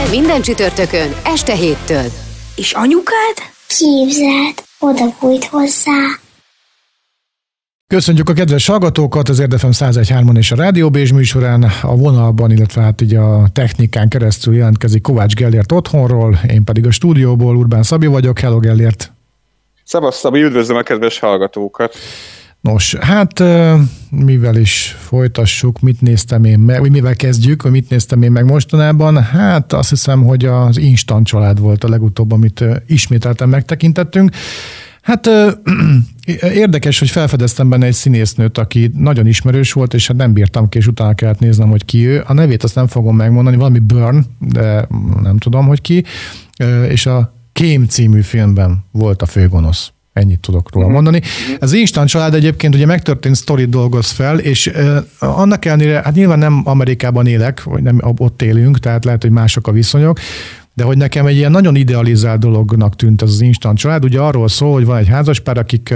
Minden, minden csütörtökön, este héttől. És anyukád? Képzeld, oda bújt hozzá. Köszönjük a kedves hallgatókat az Érdefem 1013-on és a Rádió Bézs műsorán a vonalban, illetve hát így a technikán keresztül jelentkezik Kovács Gellért otthonról, én pedig a stúdióból Urbán Szabi vagyok. Hello Gellért! Szevasz Szabi, üdvözlöm a kedves hallgatókat! Nos, hát mivel is folytassuk, mit néztem én meg, vagy mivel kezdjük, vagy mit néztem én meg mostanában, hát azt hiszem, hogy az Instant család volt a legutóbb, amit ismételten megtekintettünk. Hát érdekes, hogy felfedeztem benne egy színésznőt, aki nagyon ismerős volt, és hát nem bírtam ki, és utána kellett néznem, hogy ki ő. A nevét azt nem fogom megmondani, valami Burn, de nem tudom, hogy ki. És a Kém című filmben volt a főgonosz. Ennyit tudok róla mhm. mondani. Az Instant család egyébként ugye megtörtént sztori dolgoz fel, és annak ellenére, hát nyilván nem Amerikában élek, vagy nem ott élünk, tehát lehet, hogy mások a viszonyok, de hogy nekem egy ilyen nagyon idealizált dolognak tűnt ez az instant család. Ugye arról szól, hogy van egy házaspár, akik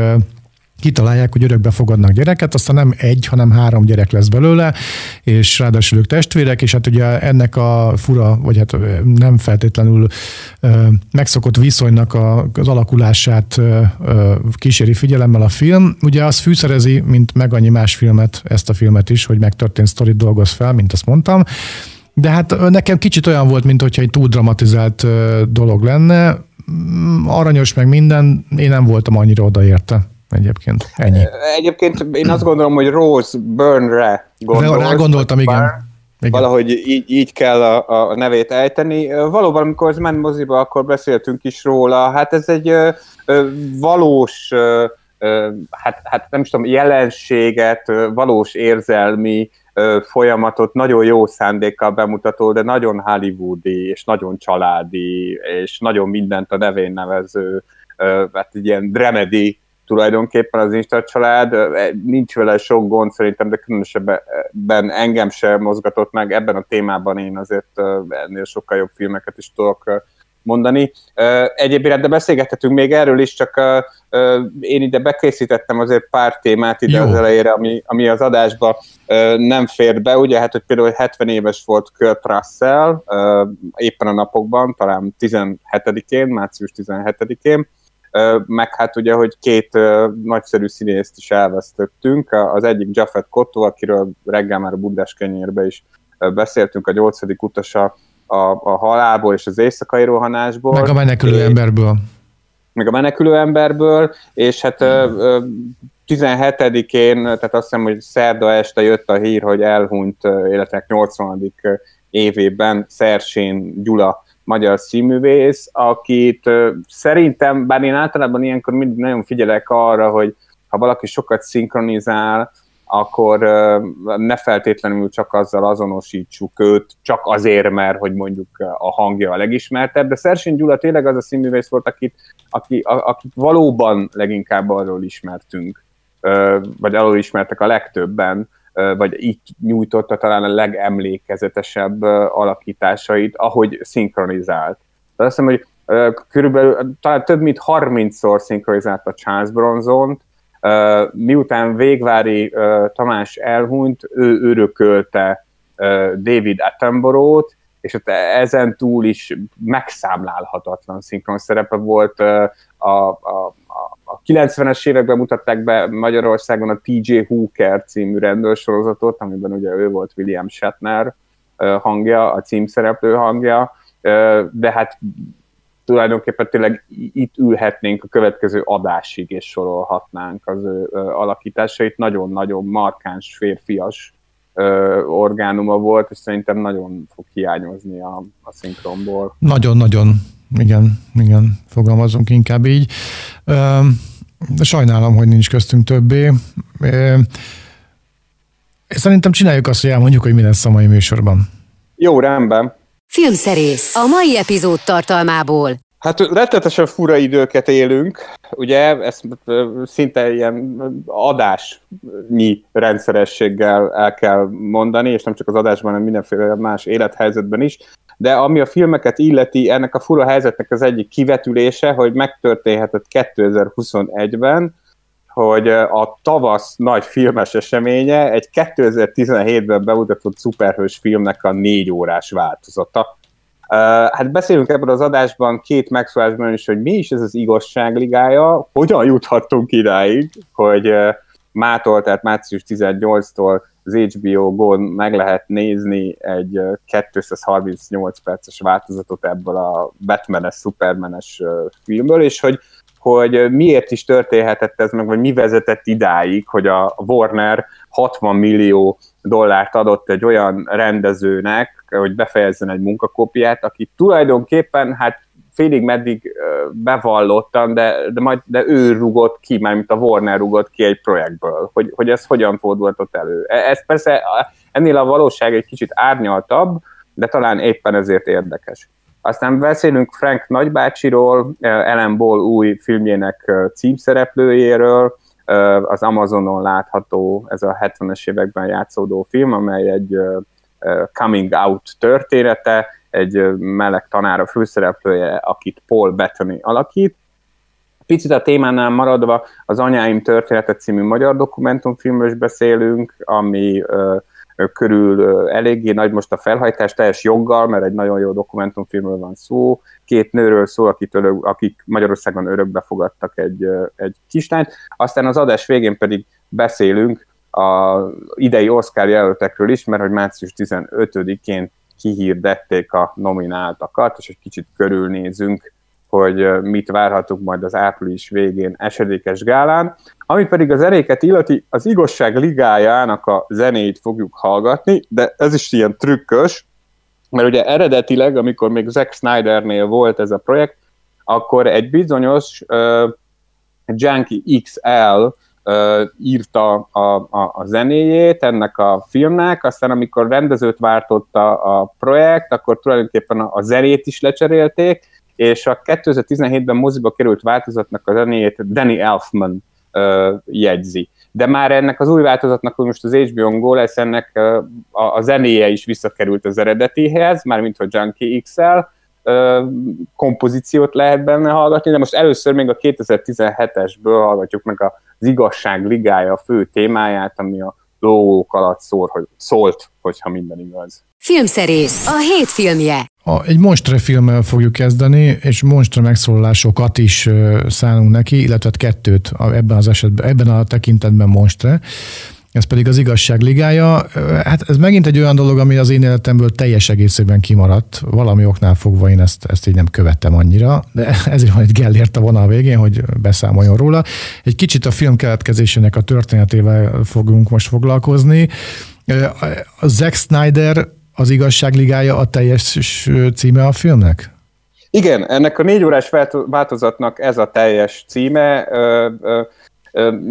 kitalálják, hogy örökbe fogadnak gyereket, aztán nem egy, hanem három gyerek lesz belőle, és ráadásul ők testvérek, és hát ugye ennek a fura, vagy hát nem feltétlenül megszokott viszonynak az alakulását kíséri figyelemmel a film. Ugye az fűszerezi, mint meg annyi más filmet, ezt a filmet is, hogy megtörtént sztorit dolgoz fel, mint azt mondtam. De hát nekem kicsit olyan volt, mint hogyha egy túl dramatizált dolog lenne. Mm, aranyos meg minden, én nem voltam annyira odaérte egyébként. Ennyi. Egyébként én azt gondolom, hogy Rose Byrne-re gondolsz. Rá gondoltam, igen. Igen. Valahogy így, így kell a, a nevét ejteni. Valóban, amikor az ment moziba, akkor beszéltünk is róla. Hát ez egy ö, ö, valós, ö, hát, hát nem is tudom, jelenséget, valós érzelmi folyamatot nagyon jó szándékkal bemutató, de nagyon hollywoodi, és nagyon családi, és nagyon mindent a nevén nevező, hát egy ilyen dramedy tulajdonképpen az Insta család, nincs vele sok gond szerintem, de különösebben engem sem mozgatott meg, ebben a témában én azért ennél sokkal jobb filmeket is tudok mondani. Egyébként de beszélgethetünk még erről is, csak én ide bekészítettem azért pár témát ide Jó. az elejére, ami, ami az adásba nem fért be. Ugye, hát, hogy például 70 éves volt Kurt Russell éppen a napokban, talán 17-én, március 17-én, meg hát ugye, hogy két nagyszerű színészt is elvesztettünk. Az egyik Jaffet Kotto, akiről reggel már a Budás kenyérbe is beszéltünk, a nyolcadik utasa a, a halálból és az éjszakai rohanásból. Meg a menekülő emberből. Meg a menekülő emberből, és hát hmm. 17-én, tehát azt hiszem, hogy szerda este jött a hír, hogy elhunyt életek 80. évében Szersén Gyula magyar színművész, akit szerintem, bár én általában ilyenkor mindig nagyon figyelek arra, hogy ha valaki sokat szinkronizál, akkor ne feltétlenül csak azzal azonosítsuk őt, csak azért, mert hogy mondjuk a hangja a legismertebb, de Szersén Gyula tényleg az a színművész volt, akit, aki, akit valóban leginkább arról ismertünk, vagy arról ismertek a legtöbben, vagy így nyújtotta talán a legemlékezetesebb alakításait, ahogy szinkronizált. De azt hiszem, hogy körülbelül talán több mint 30-szor szinkronizált a Charles Bronzont, miután Végvári Tamás elhunyt, ő örökölte David Attenborough-t, és ott ezen túl is megszámlálhatatlan szinkron szerepe volt. A, a, a 90-es években mutatták be Magyarországon a TJ Hooker című rendőrsorozatot, amiben ugye ő volt William Shatner hangja, a címszereplő hangja, de hát tulajdonképpen tényleg itt ülhetnénk a következő adásig, és sorolhatnánk az ő alakításait. Nagyon-nagyon markáns férfias orgánuma volt, és szerintem nagyon fog hiányozni a, a szinkronból. Nagyon-nagyon, igen, igen, fogalmazunk inkább így. De sajnálom, hogy nincs köztünk többé. Szerintem csináljuk azt, hogy elmondjuk, hogy mi lesz a mai műsorban. Jó, rendben. Filmszerész. A mai epizód tartalmából. Hát rettetesen fura időket élünk, ugye, ezt szinte ilyen adásnyi rendszerességgel el kell mondani, és nem csak az adásban, hanem mindenféle más élethelyzetben is, de ami a filmeket illeti, ennek a fura helyzetnek az egyik kivetülése, hogy megtörténhetett 2021-ben, hogy a tavasz nagy filmes eseménye egy 2017-ben bemutatott szuperhős filmnek a négy órás változata. Hát beszélünk ebben az adásban két megszólásban is, hogy mi is ez az igazságligája, hogyan juthattunk idáig, hogy mától, tehát március 18-tól az HBO Go-n meg lehet nézni egy 238 perces változatot ebből a Batman-es, Superman-es filmből, és hogy hogy miért is történhetett ez meg, vagy mi vezetett idáig, hogy a Warner 60 millió dollárt adott egy olyan rendezőnek, hogy befejezzen egy munkakópiát, aki tulajdonképpen hát félig meddig bevallottan, de, de, majd, de ő rugott ki, mármint a Warner rugott ki egy projektből, hogy, hogy ez hogyan fordulhatott elő. E, ez persze ennél a valóság egy kicsit árnyaltabb, de talán éppen ezért érdekes. Aztán beszélünk Frank nagybácsiról, Ellen Ball új filmjének címszereplőjéről, az Amazonon látható ez a 70-es években játszódó film, amely egy coming out története, egy meleg tanár a főszereplője, akit Paul Bettany alakít. Picit a témánál maradva az Anyáim története című magyar dokumentumfilmről is beszélünk, ami körül eléggé nagy most a felhajtás, teljes joggal, mert egy nagyon jó dokumentumfilmről van szó, két nőről szól, akit akik Magyarországon örökbe fogadtak egy, egy kislányt, aztán az adás végén pedig beszélünk a idei Oscar jelöltekről is, mert hogy március 15-én kihirdették a nomináltakat, és egy kicsit körülnézünk, hogy mit várhatunk majd az április végén esedékes gálán. Amit pedig az eréket illeti, az igazság ligájának a zenét fogjuk hallgatni, de ez is ilyen trükkös, mert ugye eredetileg, amikor még Zack Snydernél volt ez a projekt, akkor egy bizonyos uh, Junkie XL írta a, a, a zenéjét ennek a filmnek, aztán amikor rendezőt váltott a, a projekt, akkor tulajdonképpen a, a zenét is lecserélték, és a 2017-ben moziba került változatnak a zenéjét Danny Elfman uh, jegyzi. De már ennek az új változatnak, hogy most az HBO Go lesz, ennek a, a zenéje is visszakerült az eredetihez, mármint hogy Junkie XL, kompozíciót lehet benne hallgatni, de most először még a 2017-esből hallgatjuk meg az igazság ligája a fő témáját, ami a lógók alatt szól, hogy szólt, hogyha minden igaz. Filmszerész, a hét filmje. A, egy monstre filmmel fogjuk kezdeni, és monstre megszólalásokat is szánunk neki, illetve kettőt ebben az esetben, ebben a tekintetben monstre. Ez pedig az igazság ligája. Hát ez megint egy olyan dolog, ami az én életemből teljes egészében kimaradt. Valami oknál fogva én ezt, ezt így nem követtem annyira, de ezért van egy Gellért a vonal végén, hogy beszámoljon róla. Egy kicsit a film keletkezésének a történetével fogunk most foglalkozni. A Zack Snyder az igazságligája a teljes címe a filmnek? Igen, ennek a négy órás változatnak ez a teljes címe.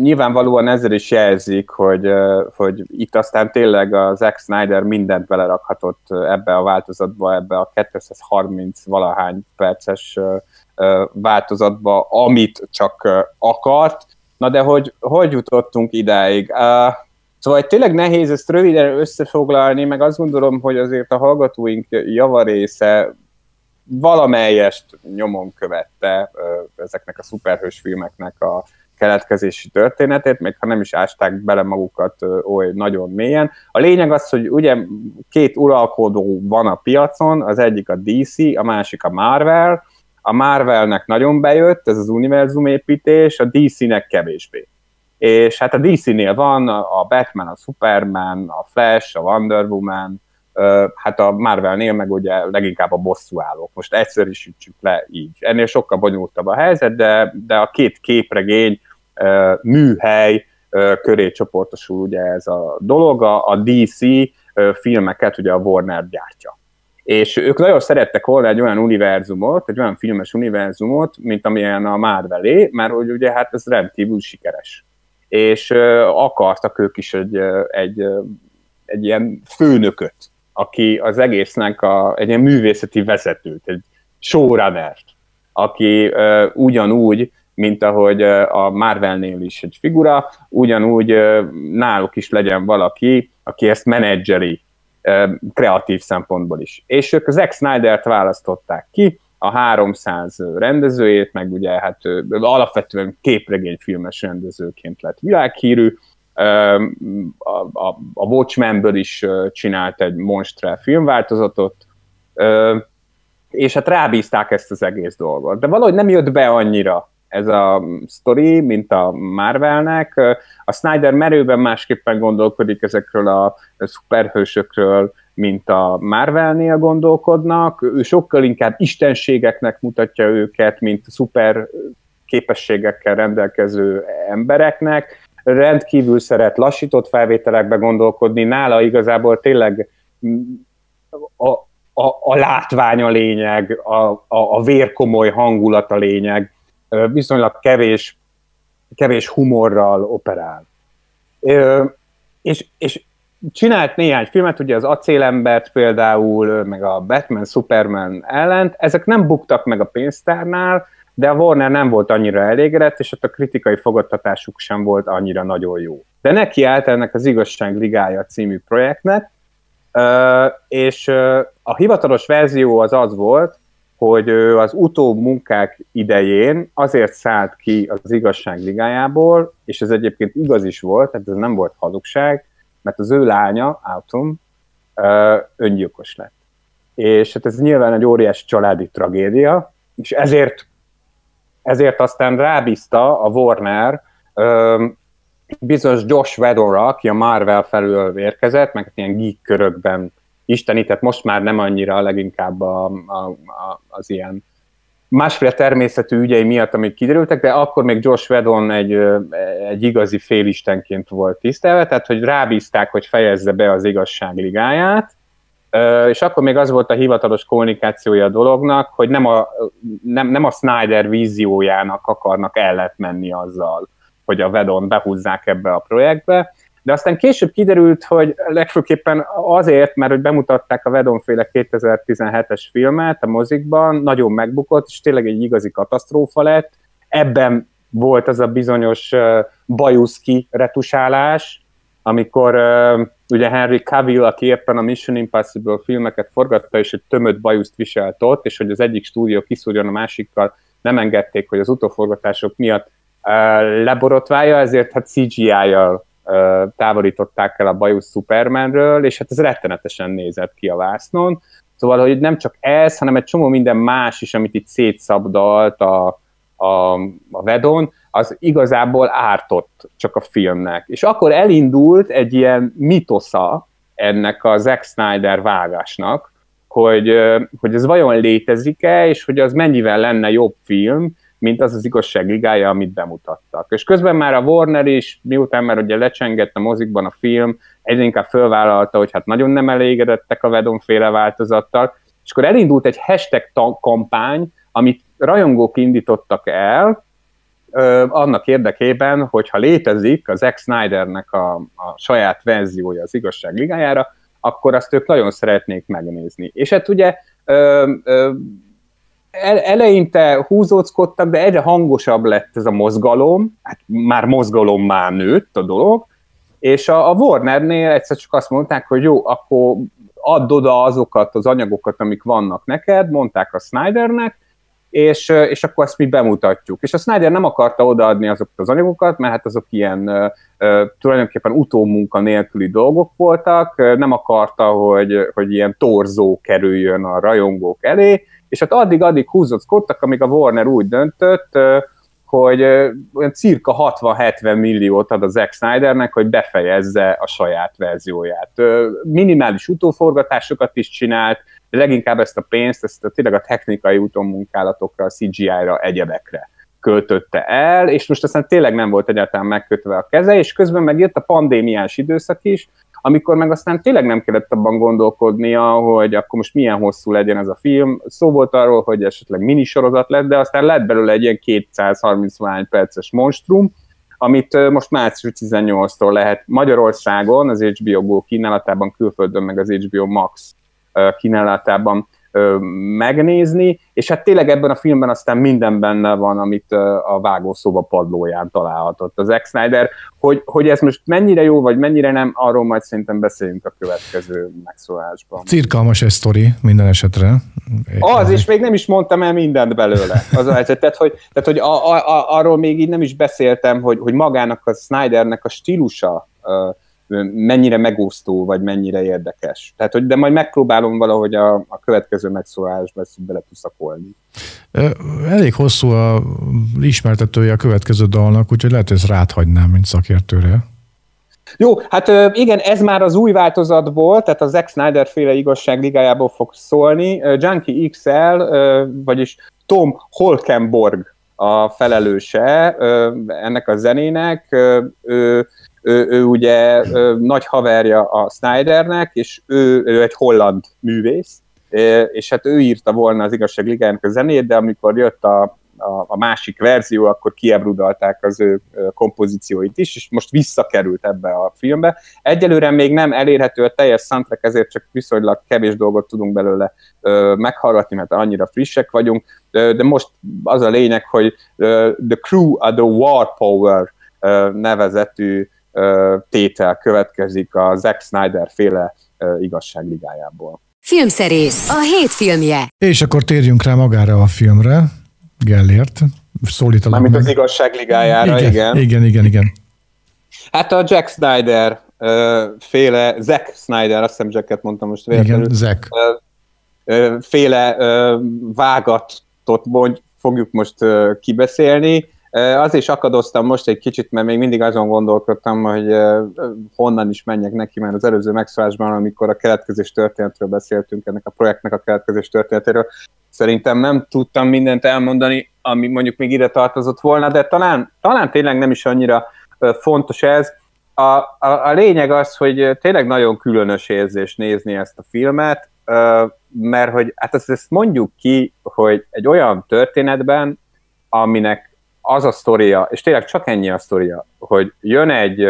Nyilvánvalóan ezzel is jelzik, hogy, hogy itt aztán tényleg a Zack Snyder mindent belerakhatott ebbe a változatba, ebbe a 230 valahány perces változatba, amit csak akart. Na de hogy, hogy jutottunk idáig? Szóval tényleg nehéz ezt röviden összefoglalni, meg azt gondolom, hogy azért a hallgatóink javarésze valamelyest nyomon követte ezeknek a szuperhős filmeknek a keletkezési történetét, még ha nem is ásták bele magukat oly nagyon mélyen. A lényeg az, hogy ugye két uralkodó van a piacon, az egyik a DC, a másik a Marvel. A Marvelnek nagyon bejött ez az univerzumépítés, a DC-nek kevésbé és hát a DC-nél van a Batman, a Superman, a Flash, a Wonder Woman, hát a Marvelnél meg ugye leginkább a bosszúállók. Most egyszerűsítsük le így. Ennél sokkal bonyolultabb a helyzet, de, de a két képregény műhely köré csoportosul ugye ez a dolog. A DC filmeket ugye a Warner gyártja. És ők nagyon szerettek volna egy olyan univerzumot, egy olyan filmes univerzumot, mint amilyen a Marvelé, mert hogy ugye hát ez rendkívül sikeres és akartak ők is egy, egy, egy ilyen főnököt aki az egésznek a, egy ilyen művészeti vezetőt, egy showrunnert, aki uh, ugyanúgy, mint ahogy a Marvelnél is egy figura, ugyanúgy náluk is legyen valaki, aki ezt menedzseri kreatív szempontból is. És ők Zack Snyder-t választották ki, a 300 rendezőjét, meg ugye hát alapvetően képregényfilmes rendezőként lett világhírű, a, a, a Watchmenből is csinált egy monstre filmváltozatot, és hát rábízták ezt az egész dolgot. De valahogy nem jött be annyira ez a sztori, mint a Marvelnek. A Snyder merőben másképpen gondolkodik ezekről a szuperhősökről, mint a Marvelnél gondolkodnak. Ő sokkal inkább istenségeknek mutatja őket, mint szuper képességekkel rendelkező embereknek. Rendkívül szeret lassított felvételekbe gondolkodni. Nála igazából tényleg a, a, a látvány a lényeg, a, a, a vérkomoly hangulat a lényeg viszonylag kevés, kevés humorral operál. És, és csinált néhány filmet, ugye az Acélembert például, meg a Batman, Superman ellent, ezek nem buktak meg a pénztárnál, de a Warner nem volt annyira elégedett, és ott a kritikai fogadtatásuk sem volt annyira nagyon jó. De neki állt ennek az Igazság Ligája című projektnek, és a hivatalos verzió az az volt, hogy az utóbb munkák idején azért szállt ki az igazság ligájából, és ez egyébként igaz is volt, tehát ez nem volt hazugság, mert az ő lánya, Autumn, öngyilkos lett. És hát ez nyilván egy óriási családi tragédia, és ezért, ezért aztán rábízta a Warner bizonyos Josh Whedonra, aki a Marvel felül érkezett, meg ilyen geek körökben istenített, most már nem annyira, leginkább a, a, a, az ilyen másféle természetű ügyei miatt, amik kiderültek, de akkor még Josh Whedon egy, egy igazi félistenként volt tisztelve, tehát hogy rábízták, hogy fejezze be az igazság ligáját, és akkor még az volt a hivatalos kommunikációja a dolognak, hogy nem a, nem, nem a Snyder víziójának akarnak ellet menni azzal, hogy a Vedon behúzzák ebbe a projektbe, de aztán később kiderült, hogy legfőképpen azért, mert hogy bemutatták a Vedonféle 2017-es filmet a mozikban, nagyon megbukott, és tényleg egy igazi katasztrófa lett. Ebben volt az a bizonyos bajuszki retusálás, amikor ugye Henry Cavill, aki éppen a Mission Impossible filmeket forgatta, és egy tömött bajuszt viselt ott, és hogy az egyik stúdió kiszúrjon a másikkal, nem engedték, hogy az utóforgatások miatt leborotválja, ezért hát CGI-jal távolították el a bajusz Supermanről, és hát ez rettenetesen nézett ki a vásznon. Szóval, hogy nem csak ez, hanem egy csomó minden más is, amit itt szétszabdalt a, a, a Vedon, az igazából ártott csak a filmnek. És akkor elindult egy ilyen mitosza ennek a Zack Snyder vágásnak, hogy, hogy ez vajon létezik-e, és hogy az mennyivel lenne jobb film, mint az az igazság ligája, amit bemutattak. És közben már a Warner is, miután már ugye lecsengett a mozikban a film, egyre inkább fölvállalta, hogy hát nagyon nem elégedettek a Vedon féle változattal, és akkor elindult egy hashtag kampány, amit rajongók indítottak el, ö, annak érdekében, hogyha létezik az Zack Snydernek a, a saját verziója az igazság ligájára, akkor azt ők nagyon szeretnék megnézni. És hát ugye ö, ö, eleinte húzóckodtak, de egyre hangosabb lett ez a mozgalom, hát már mozgalom már nőtt a dolog, és a, a Warnernél egyszer csak azt mondták, hogy jó, akkor add oda azokat az anyagokat, amik vannak neked, mondták a Snydernek, és, és akkor ezt mi bemutatjuk. És a Snyder nem akarta odaadni azokat az anyagokat, mert hát azok ilyen tulajdonképpen utómunka nélküli dolgok voltak, nem akarta, hogy, hogy ilyen torzó kerüljön a rajongók elé, és hát addig-addig húzóckodtak, amíg a Warner úgy döntött, hogy olyan cirka 60-70 milliót ad a Zack Snydernek, hogy befejezze a saját verzióját. Minimális utóforgatásokat is csinált, de leginkább ezt a pénzt, ezt a, tényleg a technikai utómunkálatokra, a CGI-ra, egyebekre költötte el, és most aztán tényleg nem volt egyáltalán megkötve a keze, és közben megjött a pandémiás időszak is, amikor meg aztán tényleg nem kellett abban gondolkodnia, hogy akkor most milyen hosszú legyen ez a film. Szó volt arról, hogy esetleg minisorozat lett, de aztán lett belőle egy ilyen 230 perces monstrum, amit most március 18-tól lehet Magyarországon, az HBO Go kínálatában, külföldön meg az HBO Max kínálatában megnézni, és hát tényleg ebben a filmben aztán minden benne van, amit a vágószoba padlóján találhatott az Zack Snyder. Hogy, hogy ez most mennyire jó, vagy mennyire nem, arról majd szerintem beszéljünk a következő megszólásban. Cirkalmas ez sztori minden esetre. Az, és még nem is mondtam el mindent belőle. Az a helyzet, tehát, hogy, tehát, hogy a, a, a, arról még így nem is beszéltem, hogy, hogy magának a Snydernek a stílusa mennyire megúsztó, vagy mennyire érdekes. Tehát, hogy, de majd megpróbálom valahogy a, a következő megszólásba ezt bele tuszakolni. Elég hosszú a ismertetője a következő dalnak, úgyhogy lehet, hogy ezt rád hagynám, mint szakértőre. Jó, hát igen, ez már az új változatból, tehát a Zack Snyder féle igazság ligájából fog szólni. Junkie XL, vagyis Tom Holkenborg a felelőse ennek a zenének. Ő ő, ő ugye ő, nagy haverja a Snydernek, és ő, ő egy holland művész, és hát ő írta volna az igazság ligájának a zenét, de amikor jött a, a, a másik verzió, akkor kiebrudalták az ő kompozícióit is, és most visszakerült ebbe a filmbe. Egyelőre még nem elérhető a teljes soundtrack, ezért csak viszonylag kevés dolgot tudunk belőle ö, meghallgatni, mert annyira frissek vagyunk, de most az a lényeg, hogy The Crew a The War Power nevezetű tétel következik a Zack Snyder féle igazságligájából. Filmszerész, a hét filmje. És akkor térjünk rá magára a filmre, Gellért. Szólítalak Mármint meg. az igazságligájára, igen, igen. Igen, igen, igen. Hát a Jack Snyder féle, Zack Snyder, azt hiszem Jacket mondtam most véletlenül. Igen, Zack. féle vágatot fogjuk most kibeszélni. Az is akadoztam most egy kicsit, mert még mindig azon gondolkodtam, hogy honnan is menjek neki, mert az előző megszólásban, amikor a keletkezés történetről beszéltünk, ennek a projektnek a keletkezés történetéről, szerintem nem tudtam mindent elmondani, ami mondjuk még ide tartozott volna, de talán, talán tényleg nem is annyira fontos ez. A, a, a lényeg az, hogy tényleg nagyon különös érzés nézni ezt a filmet, mert hogy hát ezt, ezt mondjuk ki, hogy egy olyan történetben, aminek az a sztoria, és tényleg csak ennyi a sztoria, hogy jön egy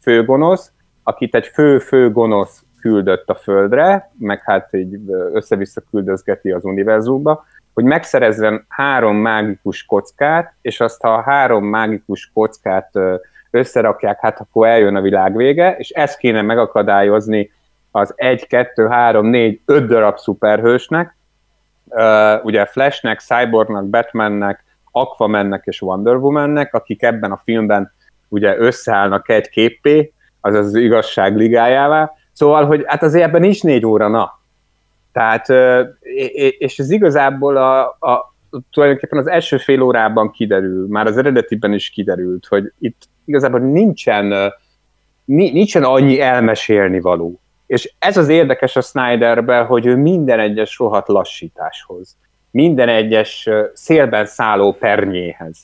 főgonosz, akit egy fő-fő gonosz küldött a földre, meg hát így össze-vissza küldözgeti az univerzumba, hogy megszerezzen három mágikus kockát, és azt, ha a három mágikus kockát összerakják, hát akkor eljön a világ vége, és ezt kéne megakadályozni az 1, 2, 3, 4, 5 darab szuperhősnek, ugye Flashnek, Cyborgnak, Batmannek, Aquamannek és Wonder Womannek, akik ebben a filmben ugye összeállnak egy képpé, az az igazság ligájává. Szóval, hogy hát azért ebben is négy óra, na. Tehát, és ez igazából a, a, tulajdonképpen az első fél órában kiderül, már az eredetiben is kiderült, hogy itt igazából nincsen, nincsen annyi elmesélni való. És ez az érdekes a Snyderben, hogy ő minden egyes rohadt lassításhoz minden egyes szélben szálló pernyéhez.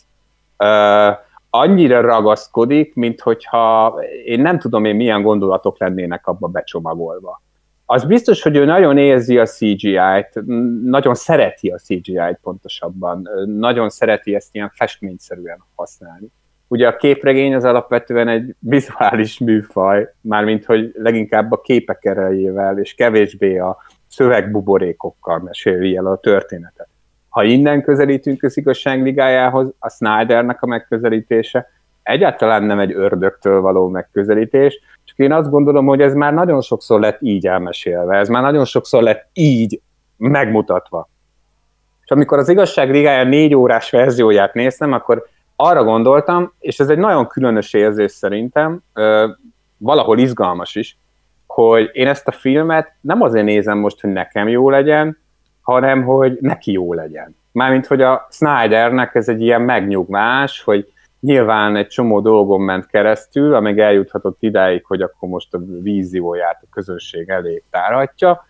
Annyira ragaszkodik, mint hogyha én nem tudom én milyen gondolatok lennének abba becsomagolva. Az biztos, hogy ő nagyon érzi a CGI-t, nagyon szereti a CGI-t pontosabban, nagyon szereti ezt ilyen festményszerűen használni. Ugye a képregény az alapvetően egy vizuális műfaj, mármint hogy leginkább a képek erejével, és kevésbé a szövegbuborékokkal meséli el a történetet. Ha innen közelítünk az igazságligájához, a Snydernek a megközelítése egyáltalán nem egy ördögtől való megközelítés, csak én azt gondolom, hogy ez már nagyon sokszor lett így elmesélve, ez már nagyon sokszor lett így megmutatva. És amikor az igazság ligája négy órás verzióját néztem, akkor arra gondoltam, és ez egy nagyon különös érzés szerintem, valahol izgalmas is, hogy én ezt a filmet nem azért nézem most, hogy nekem jó legyen, hanem hogy neki jó legyen. Mármint, hogy a Snydernek ez egy ilyen megnyugvás, hogy nyilván egy csomó dolgon ment keresztül, amíg eljuthatott idáig, hogy akkor most a vízióját a közönség elé tárhatja.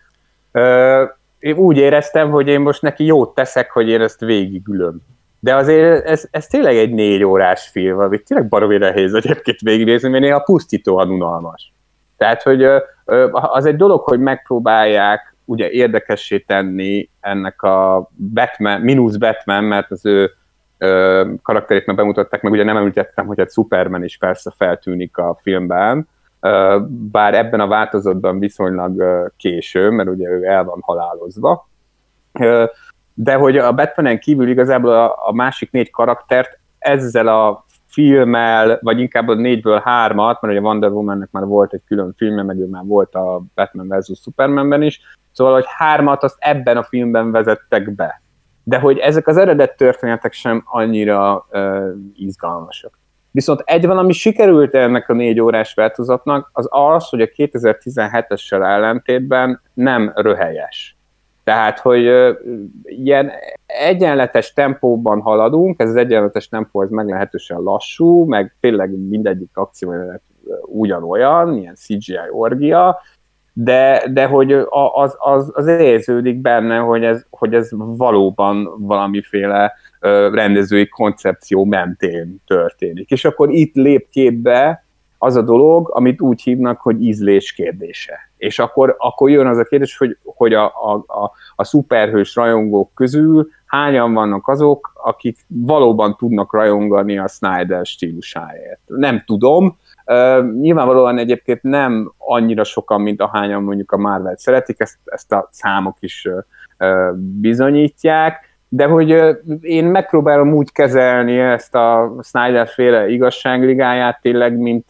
Én úgy éreztem, hogy én most neki jót teszek, hogy én ezt végigülöm. De azért ez, ez tényleg egy négy órás film, amit tényleg baromi nehéz egyébként végignézni, mert néha pusztítóan unalmas. Tehát, hogy az egy dolog, hogy megpróbálják ugye érdekessé tenni ennek a Batman, mínusz Batman, mert az ő karakterét meg bemutatták, meg ugye nem említettem, hogy egy Superman is persze feltűnik a filmben, bár ebben a változatban viszonylag késő, mert ugye ő el van halálozva. De hogy a Batmanen kívül igazából a másik négy karaktert ezzel a filmmel, vagy inkább a négyből hármat, mert ugye Wonder Womannek már volt egy külön filmje, meg ő már volt a Batman vs. Supermanben is, szóval, hogy hármat azt ebben a filmben vezettek be. De hogy ezek az eredet történetek sem annyira uh, izgalmasak. Viszont egy valami sikerült ennek a négy órás változatnak, az az, hogy a 2017-essel ellentétben nem röhelyes. Tehát, hogy ilyen egyenletes tempóban haladunk, ez az egyenletes tempó ez meglehetősen lassú, meg tényleg mindegyik akció ugyanolyan, ilyen CGI orgia, de, de hogy az, az, az érződik benne, hogy ez, hogy ez valóban valamiféle rendezői koncepció mentén történik. És akkor itt lép képbe az a dolog, amit úgy hívnak, hogy ízlés kérdése. És akkor, akkor jön az a kérdés, hogy, hogy a, a, a, a szuperhős rajongók közül hányan vannak azok, akik valóban tudnak rajongani a Snyder stílusáért. Nem tudom, Uh, nyilvánvalóan egyébként nem annyira sokan, mint ahányan mondjuk a Marvel szeretik, ezt, ezt a számok is uh, bizonyítják, de hogy én megpróbálom úgy kezelni ezt a Snyder-féle igazságligáját tényleg, mint,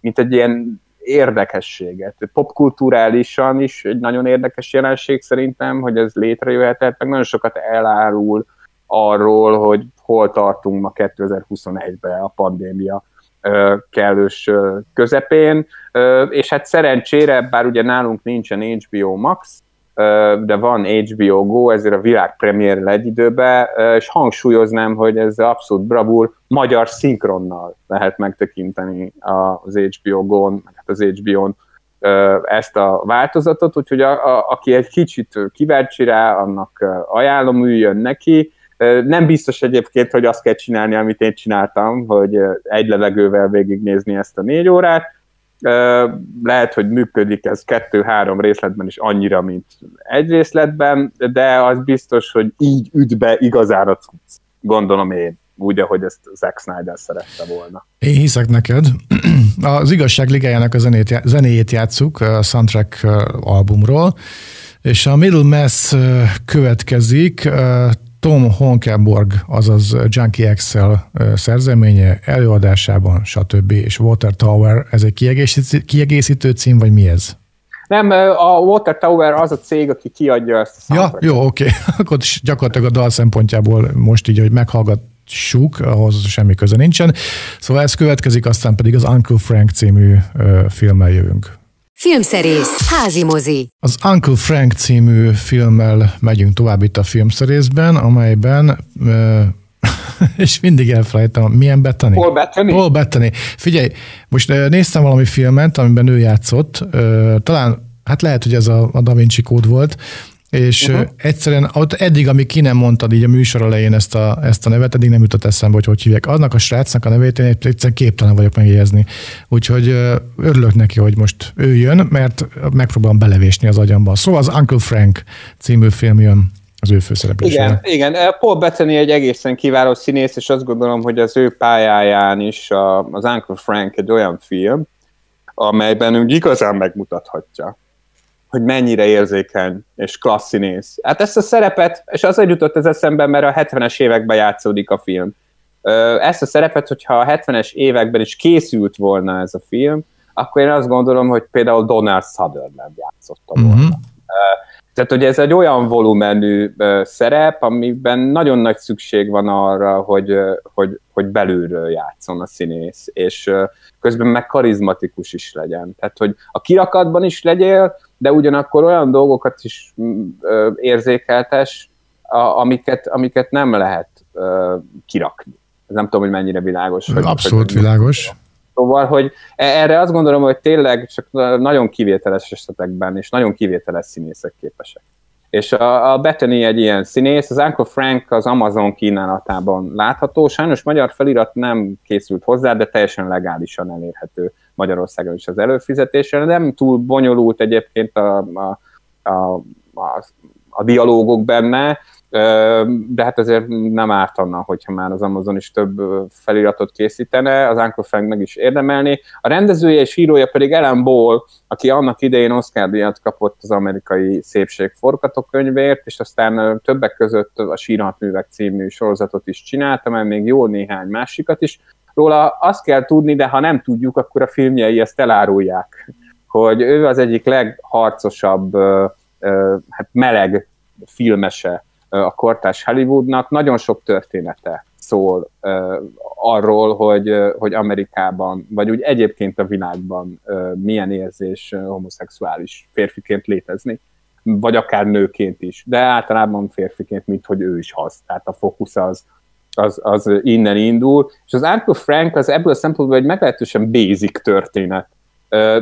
mint egy ilyen érdekességet. Popkulturálisan is egy nagyon érdekes jelenség szerintem, hogy ez létrejöhetett, meg nagyon sokat elárul arról, hogy hol tartunk ma 2021-ben a pandémia kellős közepén, és hát szerencsére, bár ugye nálunk nincsen HBO Max, de van HBO Go, ezért a világ premier egy időben, és hangsúlyoznám, hogy ez abszolút bravúr magyar szinkronnal lehet megtekinteni az HBO Go-n, hát az HBO-n ezt a változatot, úgyhogy a, a, aki egy kicsit kíváncsi rá, annak ajánlom, üljön neki. Nem biztos egyébként, hogy azt kell csinálni, amit én csináltam, hogy egy levegővel végignézni ezt a négy órát, lehet, hogy működik ez kettő-három részletben is annyira, mint egy részletben, de az biztos, hogy így üt be igazára tudsz, gondolom én, úgy, ahogy ezt Zack Snyder szerette volna. Én hiszek neked. Az Igazság Ligájának a zenét, zenéjét játsszuk a soundtrack albumról, és a Middle Mass következik, Tom Honkenborg, azaz Junkie Excel szerzeménye előadásában, stb. és Water Tower, ez egy kiegészítő, kiegészítő cím, vagy mi ez? Nem, a Water Tower az a cég, aki kiadja ezt a Ja, jó, oké. Okay. Akkor gyakorlatilag a dal szempontjából most így, hogy meghallgassuk, ahhoz semmi köze nincsen. Szóval ez következik, aztán pedig az Uncle Frank című filmmel jövünk. Filmszerész, házi mozi. Az Uncle Frank című filmmel megyünk tovább itt a filmszerészben, amelyben és mindig elfelejtem, milyen Bettany? Paul Bettany. Paul Bettany. Figyelj, most néztem valami filmet, amiben ő játszott, talán, hát lehet, hogy ez a, a Da Vinci kód volt, és uh-huh. egyszerűen ott eddig, amíg ki nem mondtad így a műsor elején ezt a, ezt a nevet, eddig nem jutott eszembe, hogy hogy hívják. Annak a srácnak a nevét én egyszerűen képtelen vagyok megjegyezni. Úgyhogy örülök neki, hogy most ő jön, mert megpróbálom belevésni az agyamba. Szóval az Uncle Frank című film jön az ő főszereplésével. Igen, igen. Paul Bettany egy egészen kiváló színész, és azt gondolom, hogy az ő pályáján is a, az Uncle Frank egy olyan film, amelyben úgy igazán megmutathatja, hogy mennyire érzékeny és klassz színész. Hát ezt a szerepet, és azért jutott ez eszembe, mert a 70-es években játszódik a film. Ezt a szerepet, hogyha a 70-es években is készült volna ez a film, akkor én azt gondolom, hogy például Donald Sutherland játszotta volna. Uh-huh. Tehát, hogy ez egy olyan volumenű szerep, amiben nagyon nagy szükség van arra, hogy, hogy, hogy belülről játszon a színész, és közben meg karizmatikus is legyen. Tehát, hogy a kirakatban is legyél, de ugyanakkor olyan dolgokat is érzékeltes, amiket, amiket nem lehet kirakni. Nem tudom, hogy mennyire világos. Hogy, Abszolút hogy, világos. Szóval, hogy e- erre azt gondolom, hogy tényleg csak nagyon kivételes esetekben és nagyon kivételes színészek képesek. És a, a Bethany egy ilyen színész, az Uncle Frank az Amazon kínálatában látható, sajnos magyar felirat nem készült hozzá, de teljesen legálisan elérhető Magyarországon is az előfizetésre. Nem túl bonyolult egyébként a, a, a, a, a dialógok benne, de hát azért nem ártana, hogyha már az Amazon is több feliratot készítene, az Uncle Frank meg is érdemelni. A rendezője és írója pedig Ellen Ball, aki annak idején Oscar díjat kapott az amerikai szépség forgatókönyvért, és aztán többek között a Sírhatművek című sorozatot is csinálta, mert még jó néhány másikat is. Róla azt kell tudni, de ha nem tudjuk, akkor a filmjei ezt elárulják, hogy ő az egyik legharcosabb, hát meleg filmese a kortás Hollywoodnak. Nagyon sok története szól arról, hogy, hogy Amerikában, vagy úgy egyébként a világban milyen érzés uh, homoszexuális férfiként létezni, vagy akár nőként is, de általában férfiként, mint hogy ő is az. Tehát a fókusz az, az, az innen indul, és az Uncle Frank az ebből a szempontból egy meglehetősen basic történet.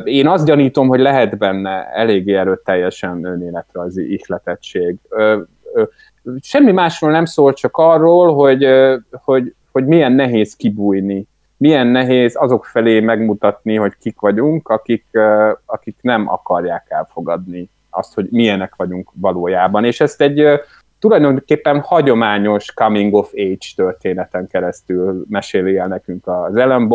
Én azt gyanítom, hogy lehet benne eléggé erőteljesen önéletrajzi ihletettség semmi másról nem szól, csak arról, hogy, hogy, hogy milyen nehéz kibújni, milyen nehéz azok felé megmutatni, hogy kik vagyunk, akik, akik nem akarják elfogadni azt, hogy milyenek vagyunk valójában. És ezt egy tulajdonképpen hagyományos coming of age történeten keresztül meséli el nekünk az Ellen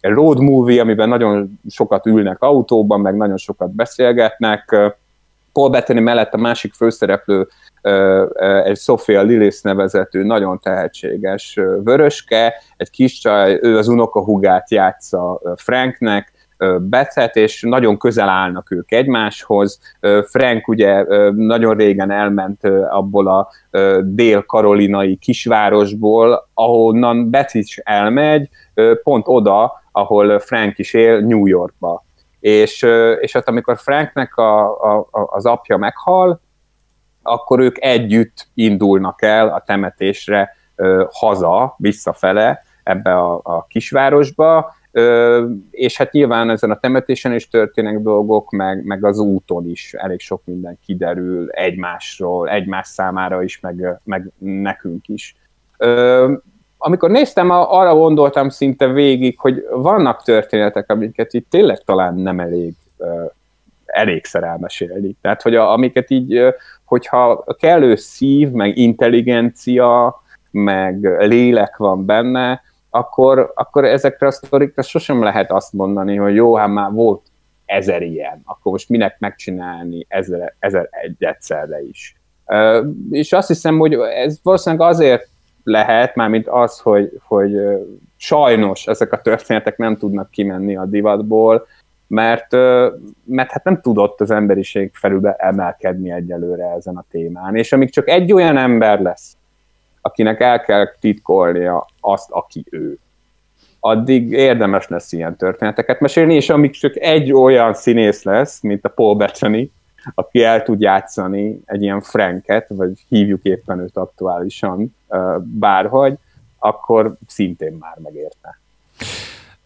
egy road movie, amiben nagyon sokat ülnek autóban, meg nagyon sokat beszélgetnek. Paul Bettany mellett a másik főszereplő egy Sofia Lillis nevezetű, nagyon tehetséges vöröske, egy kis csaj, ő az unokahugát játsza Franknek, Becet, és nagyon közel állnak ők egymáshoz. Frank ugye nagyon régen elment abból a dél-karolinai kisvárosból, ahonnan Beth is elmegy, pont oda, ahol Frank is él, New Yorkba. És, és hát amikor Franknek a, a, az apja meghal, akkor ők együtt indulnak el a temetésre haza, visszafele ebbe a, a kisvárosba, és hát nyilván ezen a temetésen is történnek dolgok, meg, meg az úton is elég sok minden kiderül egymásról, egymás számára is, meg, meg nekünk is. Amikor néztem, arra gondoltam szinte végig, hogy vannak történetek, amiket itt tényleg talán nem elég elégszer elmesélni. Tehát, hogy a, amiket így, hogyha kellő szív, meg intelligencia, meg lélek van benne, akkor, akkor ezekre a sztorikra sosem lehet azt mondani, hogy jó, hát már volt ezer ilyen, akkor most minek megcsinálni ezer, ezer egy egyszerre is. És azt hiszem, hogy ez valószínűleg azért lehet, mármint az, hogy, hogy sajnos ezek a történetek nem tudnak kimenni a divatból, mert, mert hát nem tudott az emberiség felülbe emelkedni egyelőre ezen a témán. És amíg csak egy olyan ember lesz, akinek el kell titkolnia azt, aki ő, addig érdemes lesz ilyen történeteket mesélni, és amíg csak egy olyan színész lesz, mint a Paul Bettany, aki el tud játszani egy ilyen Franket, vagy hívjuk éppen őt aktuálisan bárhogy, akkor szintén már megérte.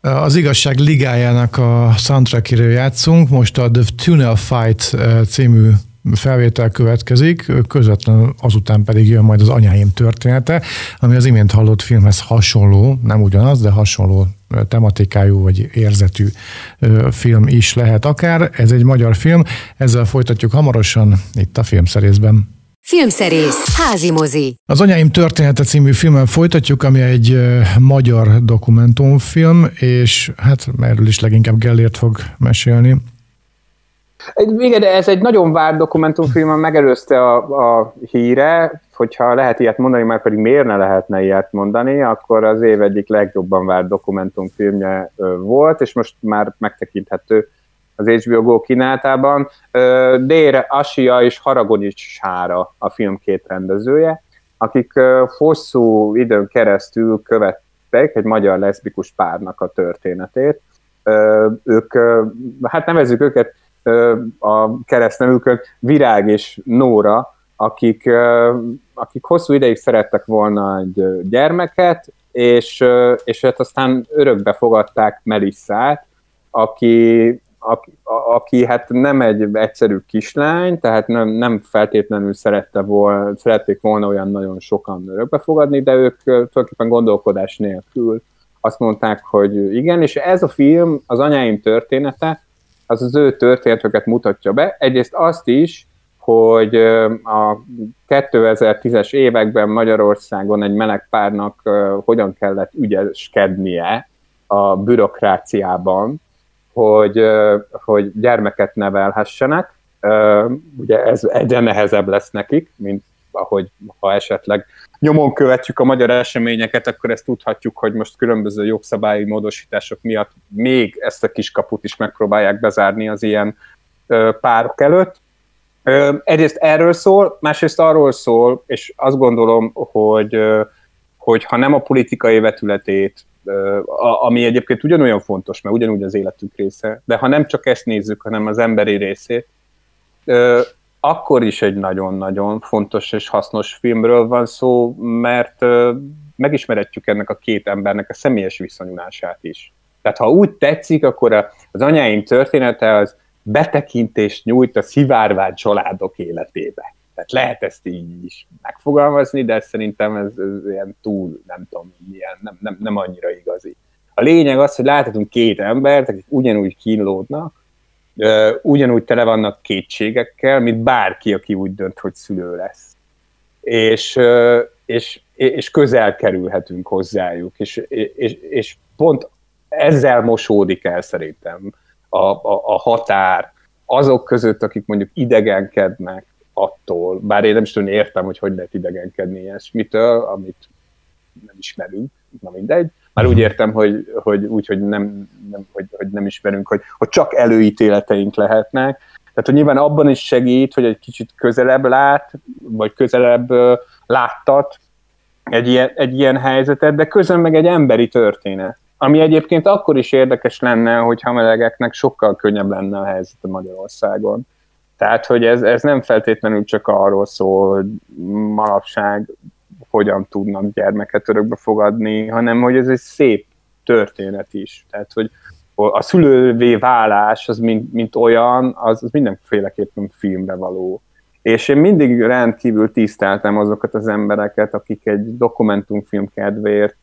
Az igazság ligájának a soundtrackéről játszunk, most a The Tunnel Fight című felvétel következik, közvetlenül azután pedig jön majd az anyáim története, ami az imént hallott filmhez hasonló, nem ugyanaz, de hasonló tematikájú vagy érzetű film is lehet akár. Ez egy magyar film, ezzel folytatjuk hamarosan itt a filmszerészben. Filmszerész, házi mozi. Az Anyáim története című filmmel folytatjuk, ami egy magyar dokumentumfilm, és hát erről is leginkább Gellért fog mesélni. Igen, de ez egy nagyon várt dokumentumfilm, megelőzte a, a híre, hogyha lehet ilyet mondani, már pedig miért ne lehetne ilyet mondani, akkor az év egyik legjobban várt dokumentumfilmje volt, és most már megtekinthető az HBO Go kínáltában. Dére Asia és Haragonics Sára a film két rendezője, akik hosszú időn keresztül követtek egy magyar leszbikus párnak a történetét. Ők, hát nevezzük őket a keresztnevükön Virág és Nóra, akik, akik hosszú ideig szerettek volna egy gyermeket, és, és hát aztán örökbe fogadták Melissát, aki, aki, aki hát nem egy egyszerű kislány, tehát nem, nem feltétlenül szerette volna, szerették volna olyan nagyon sokan örökbe fogadni, de ők tulajdonképpen gondolkodás nélkül azt mondták, hogy igen, és ez a film, az anyáim története, az az ő történetüket mutatja be. Egyrészt azt is, hogy a 2010-es években Magyarországon egy meleg párnak hogyan kellett ügyeskednie a bürokráciában, hogy, hogy gyermeket nevelhessenek. Ugye ez egyre nehezebb lesz nekik, mint ahogy ha esetleg nyomon követjük a magyar eseményeket, akkor ezt tudhatjuk, hogy most különböző jogszabályi módosítások miatt még ezt a kiskaput is megpróbálják bezárni az ilyen párok előtt. Egyrészt erről szól, másrészt arról szól, és azt gondolom, hogy, hogy ha nem a politikai vetületét, ami egyébként ugyanolyan fontos, mert ugyanúgy az életünk része, de ha nem csak ezt nézzük, hanem az emberi részét, akkor is egy nagyon-nagyon fontos és hasznos filmről van szó, mert megismeretjük ennek a két embernek a személyes viszonyulását is. Tehát ha úgy tetszik, akkor az anyáim története az betekintést nyújt a szivárvány családok életébe. Tehát lehet ezt így is megfogalmazni, de szerintem ez, ez ilyen túl, nem tudom, milyen, nem, nem, nem annyira igazi. A lényeg az, hogy láthatunk két embert, akik ugyanúgy kínlódnak, ugyanúgy tele vannak kétségekkel, mint bárki, aki úgy dönt, hogy szülő lesz. És, és, és közel kerülhetünk hozzájuk, és, és, és pont ezzel mosódik el szerintem a, a, a határ azok között, akik mondjuk idegenkednek attól, bár én nem is tudom, értem, hogy hogy lehet idegenkedni ilyesmitől, amit nem ismerünk, na mindegy, már úgy értem, hogy, hogy úgy, hogy nem, nem, hogy, hogy nem ismerünk, hogy, hogy csak előítéleteink lehetnek. Tehát, hogy nyilván abban is segít, hogy egy kicsit közelebb lát, vagy közelebb láttat egy ilyen, egy ilyen helyzetet, de közön meg egy emberi történet. Ami egyébként akkor is érdekes lenne, hogyha melegeknek sokkal könnyebb lenne a helyzet Magyarországon. Tehát, hogy ez, ez nem feltétlenül csak arról szól, hogy manapság hogyan tudnak gyermeket örökbe fogadni, hanem hogy ez egy szép történet is. Tehát, hogy a szülővé válás, az mint, mint olyan, az, az mindenféleképpen filmre való. És én mindig rendkívül tiszteltem azokat az embereket, akik egy dokumentumfilm kedvéért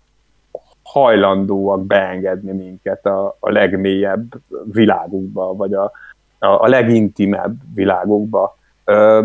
hajlandóak beengedni minket a, a legmélyebb világukba, vagy a, a, a legintimebb világukba.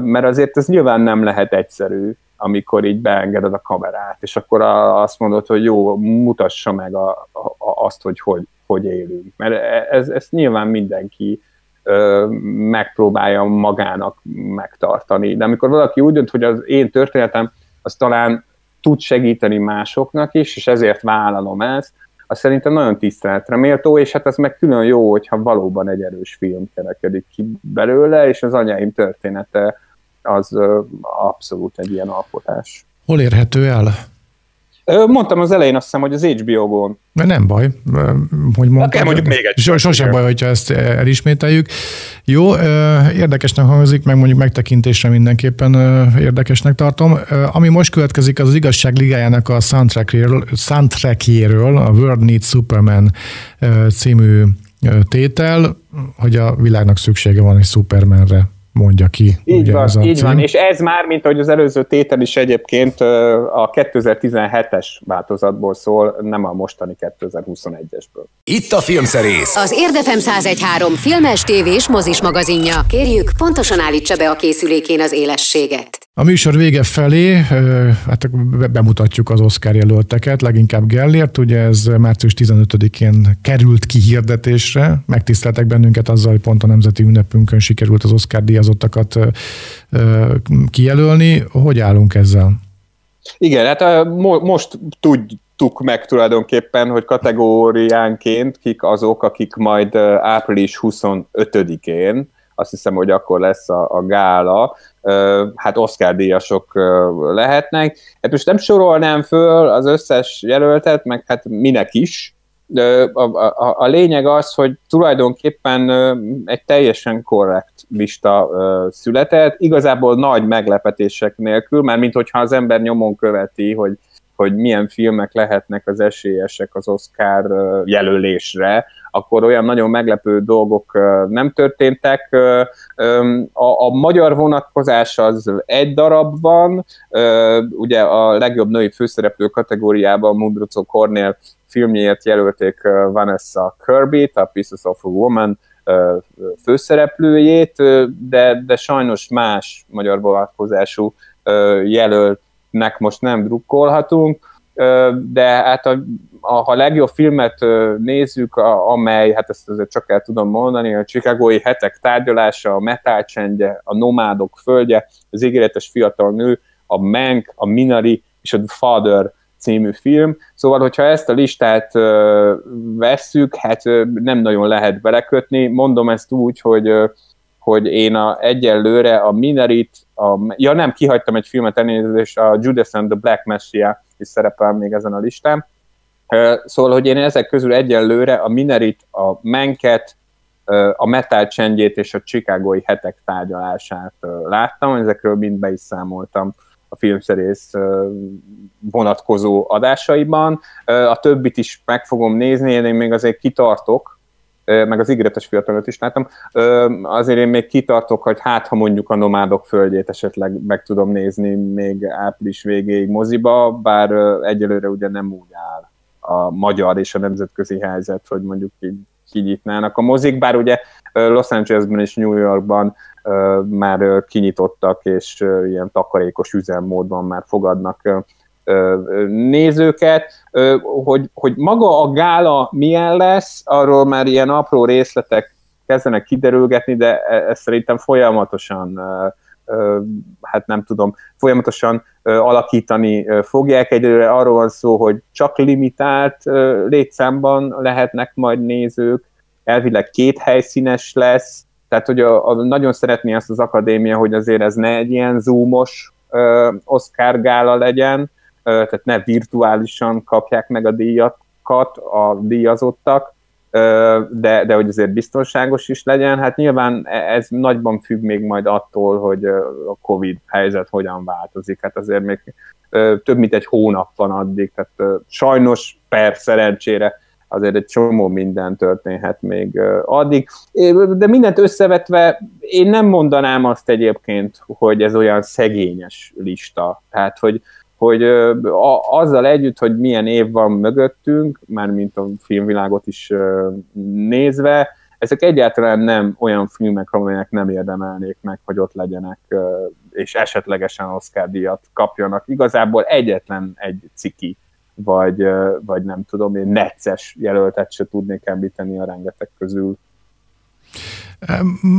Mert azért ez nyilván nem lehet egyszerű, amikor így beengeded a kamerát, és akkor azt mondod, hogy jó, mutassa meg a, a, azt, hogy, hogy hogy élünk. Mert e, ez, ezt nyilván mindenki ö, megpróbálja magának megtartani. De amikor valaki úgy dönt, hogy az én történetem, az talán tud segíteni másoknak is, és ezért vállalom ezt, az szerintem nagyon tiszteletre méltó, és hát ez meg külön jó, hogyha valóban egy erős film kerekedik ki belőle, és az anyáim története az abszolút egy ilyen alkotás. Hol érhető el? Mondtam az elején azt hiszem, hogy az HBO-gon. De nem baj, hogy mondtam. mondjuk még egy. Sosem baj, hogyha ezt elismételjük. Jó, érdekesnek hangzik, meg mondjuk megtekintésre mindenképpen érdekesnek tartom. Ami most következik, az, az igazság ligájának a soundtrackjéről, soundtrackjéről a World Needs Superman című tétel, hogy a világnak szüksége van egy Supermanre mondja ki. Így ugye van, ez a így cím. van, és ez már, mint ahogy az előző tétel is egyébként a 2017-es változatból szól, nem a mostani 2021-esből. Itt a filmszerész. Az Érdefem 1013 filmes, tévés, mozis magazinja. Kérjük, pontosan állítsa be a készülékén az élességet. A műsor vége felé hát bemutatjuk az Oscar jelölteket, leginkább Gellért, ugye ez március 15-én került kihirdetésre, megtiszteltek bennünket azzal, hogy pont a nemzeti ünnepünkön sikerült az Oscar díjazottakat kijelölni. Hogy állunk ezzel? Igen, hát most tudtuk meg tulajdonképpen, hogy kategóriánként kik azok, akik majd április 25-én azt hiszem, hogy akkor lesz a, a gála, hát Oscar díjasok lehetnek. Hát most nem sorolnám föl az összes jelöltet, meg hát minek is. A, a, a lényeg az, hogy tulajdonképpen egy teljesen korrekt lista született, igazából nagy meglepetések nélkül, mert mint hogyha az ember nyomon követi, hogy hogy milyen filmek lehetnek az esélyesek az Oscar jelölésre, akkor olyan nagyon meglepő dolgok nem történtek. A, a magyar vonatkozás az egy darab van, ugye a legjobb női főszereplő kategóriában Mundrucó Cornél filmjéért jelölték Vanessa Kirby-t, a Pieces of a Woman főszereplőjét, de, de sajnos más magyar vonatkozású jelöltnek most nem drukkolhatunk, de hát a, a, a legjobb filmet nézzük, a, amely, hát ezt azért csak el tudom mondani, a Chicagói hetek tárgyalása, a metal csendje, a nomádok földje, az ígéretes fiatal nő, a Mank, a Minari és a The Father című film. Szóval, hogyha ezt a listát vesszük, hát nem nagyon lehet belekötni. Mondom ezt úgy, hogy hogy én a, egyelőre a Minarit, a, ja nem, kihagytam egy filmet elnézést, a Judas and the Black Messiah is szerepel még ezen a listán. Szóval, hogy én ezek közül egyelőre a Minerit, a Menket, a Metal csendjét és a Chicagói hetek tárgyalását láttam, ezekről mind be is számoltam a filmszerész vonatkozó adásaiban. A többit is meg fogom nézni, én még azért kitartok, meg az ígéretes fiatalat is láttam, azért én még kitartok, hogy hát, ha mondjuk a nomádok földjét esetleg meg tudom nézni még április végéig moziba, bár egyelőre ugye nem úgy áll a magyar és a nemzetközi helyzet, hogy mondjuk így kinyitnának a mozik, bár ugye Los Angelesben és New Yorkban már kinyitottak, és ilyen takarékos üzemmódban már fogadnak nézőket, hogy, hogy maga a gála milyen lesz, arról már ilyen apró részletek kezdenek kiderülgetni, de e, ezt szerintem folyamatosan hát nem tudom, folyamatosan alakítani fogják. Egyelőre arról van szó, hogy csak limitált létszámban lehetnek majd nézők, elvileg két helyszínes lesz, tehát hogy a, a, nagyon szeretné ezt az akadémia, hogy azért ez ne egy ilyen zoomos Oscar gála legyen, tehát ne virtuálisan kapják meg a díjakat a díjazottak, de, de hogy azért biztonságos is legyen. Hát nyilván e, ez nagyban függ még majd attól, hogy a Covid helyzet hogyan változik. Hát azért még több mint egy hónap van addig, tehát sajnos per szerencsére azért egy csomó minden történhet még addig. De mindent összevetve én nem mondanám azt egyébként, hogy ez olyan szegényes lista. Tehát, hogy, hogy azzal együtt, hogy milyen év van mögöttünk, már mint a filmvilágot is nézve, ezek egyáltalán nem olyan filmek, amelyek nem érdemelnék meg, hogy ott legyenek, és esetlegesen Oscar díjat kapjanak. Igazából egyetlen egy ciki, vagy, vagy nem tudom, én necces jelöltet se tudnék említeni a rengeteg közül.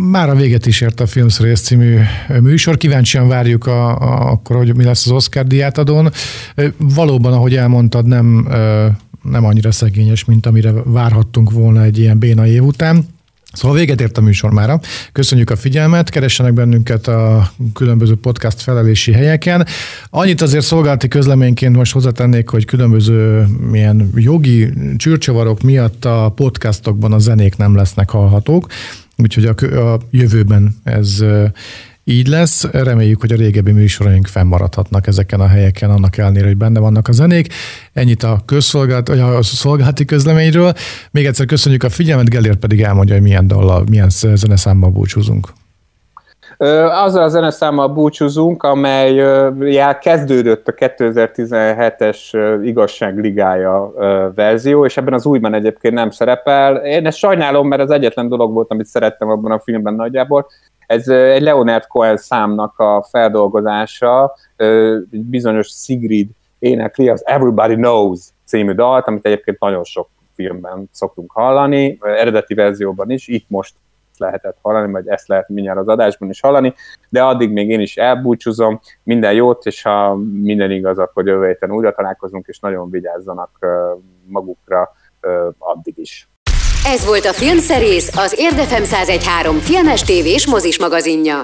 Már a véget is ért a Filmszerész című műsor. Kíváncsian várjuk a, a, akkor, hogy mi lesz az Oscar diátadón. Valóban, ahogy elmondtad, nem, nem annyira szegényes, mint amire várhattunk volna egy ilyen béna év után. Szóval véget ért a műsor mára. Köszönjük a figyelmet, keressenek bennünket a különböző podcast felelési helyeken. Annyit azért szolgálati közleményként most hozzátennék, hogy különböző milyen jogi csűrcsavarok miatt a podcastokban a zenék nem lesznek hallhatók, úgyhogy a, a jövőben ez így lesz. Reméljük, hogy a régebbi műsoraink fennmaradhatnak ezeken a helyeken, annak ellenére, hogy benne vannak a zenék. Ennyit a, közszolgált, a szolgálati közleményről. Még egyszer köszönjük a figyelmet, Gellért pedig elmondja, hogy milyen dallal, milyen zeneszámmal búcsúzunk. Azzal a zeneszámmal búcsúzunk, amely jel kezdődött a 2017-es igazságligája verzió, és ebben az újban egyébként nem szerepel. Én ezt sajnálom, mert az egyetlen dolog volt, amit szerettem abban a filmben nagyjából, ez egy Leonard Cohen számnak a feldolgozása, bizonyos Sigrid énekli az Everybody Knows című dalt, amit egyébként nagyon sok filmben szoktunk hallani, eredeti verzióban is, itt most lehetett hallani, vagy ezt lehet mindjárt az adásban is hallani, de addig még én is elbúcsúzom, minden jót, és ha minden igaz, akkor jövő héten újra találkozunk, és nagyon vigyázzanak magukra addig is. Ez volt a Filmszerész, az Érdefem 1013 filmes tévés mozis magazinja.